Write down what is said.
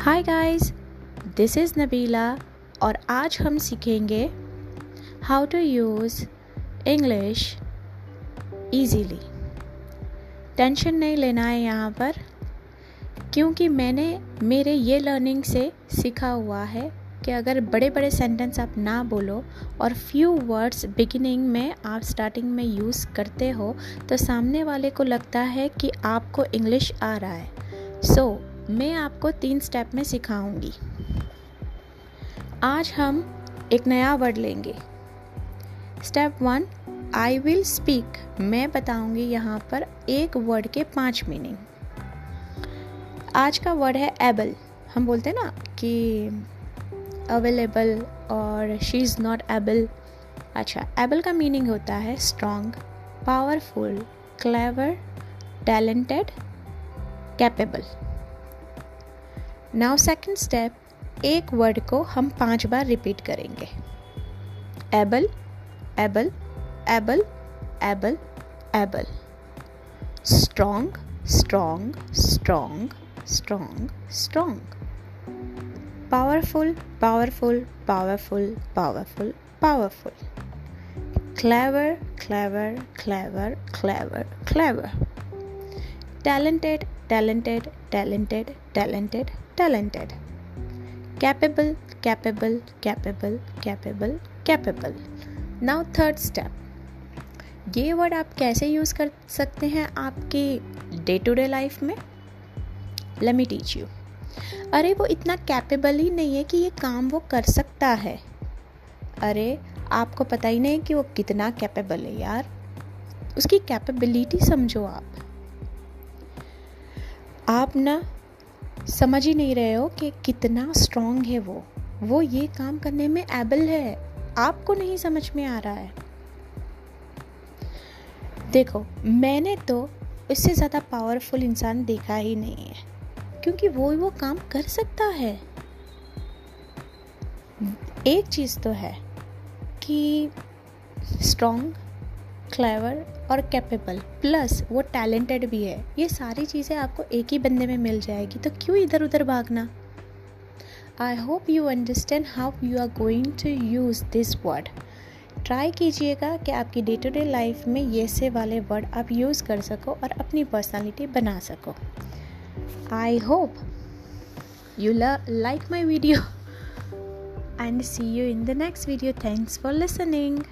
Hi guys this is Nabila और आज हम सीखेंगे how to use English easily tension नहीं लेना है यहाँ पर क्योंकि मैंने मेरे ये लर्निंग से सीखा हुआ है कि अगर बड़े बड़े सेंटेंस आप ना बोलो और फ्यू वर्ड्स बिगिनिंग में आप स्टार्टिंग में यूज़ करते हो तो सामने वाले को लगता है कि आपको इंग्लिश आ रहा है। सो so, मैं आपको तीन स्टेप में सिखाऊँगी। आज हम एक नया वर्ड लेंगे। Step one I will speak मैं बताऊँगी यहाँ पर एक वर्ड के पाँच मीनिंग आज का वर्ड है एबल हम बोलते हैं ना कि अवेलेबल और शी इज़ नॉट एबल अच्छा एबल का मीनिंग होता है strong powerful clever talented capable now second step एक वर्ड को हम पाँच बार रिपीट करेंगे। Able able able able able strong strong strong strong strong powerful powerful powerful powerful powerful clever clever clever clever clever talented talented talented talented talented. Capable capable capable capable capable. Now third step ये word आप कैसे use कर सकते हैं आपके day to day life में? Let me teach you अरे वो इतना कैपेबल ही नहीं है कि ये काम वो कर सकता है। अरे आपको पता ही नहीं कि वो कितना कैपेबल है यार। उसकी कैपेबिलिटी समझो आप। आप ना समझ ही नहीं रहे हो कि कितना स्ट्रांग है वो। वो ये काम करने में एबल है। आपको नहीं समझ में आ रहा है। देखो, मैंने तो इससे ज़्यादा पावरफुल इंसान देखा ही नहीं है, क्योंकि वो वो काम कर सकता है। एक चीज़ तो है कि स्ट्रॉन्ग क्लेवर और कैपेबल प्लस वो टैलेंटेड भी है। ये सारी चीज़ें आपको एक ही बंदे में मिल जाएगी तो क्यों इधर उधर भागना? I hope you understand how you are going to use this word try कीजिएगा कि आपकी डे टू डे लाइफ में ये से वाले वर्ड आप यूज़ कर सको और अपनी पर्सनालिटी बना सको। I hope you like my video and see you in the next video thanks for listening.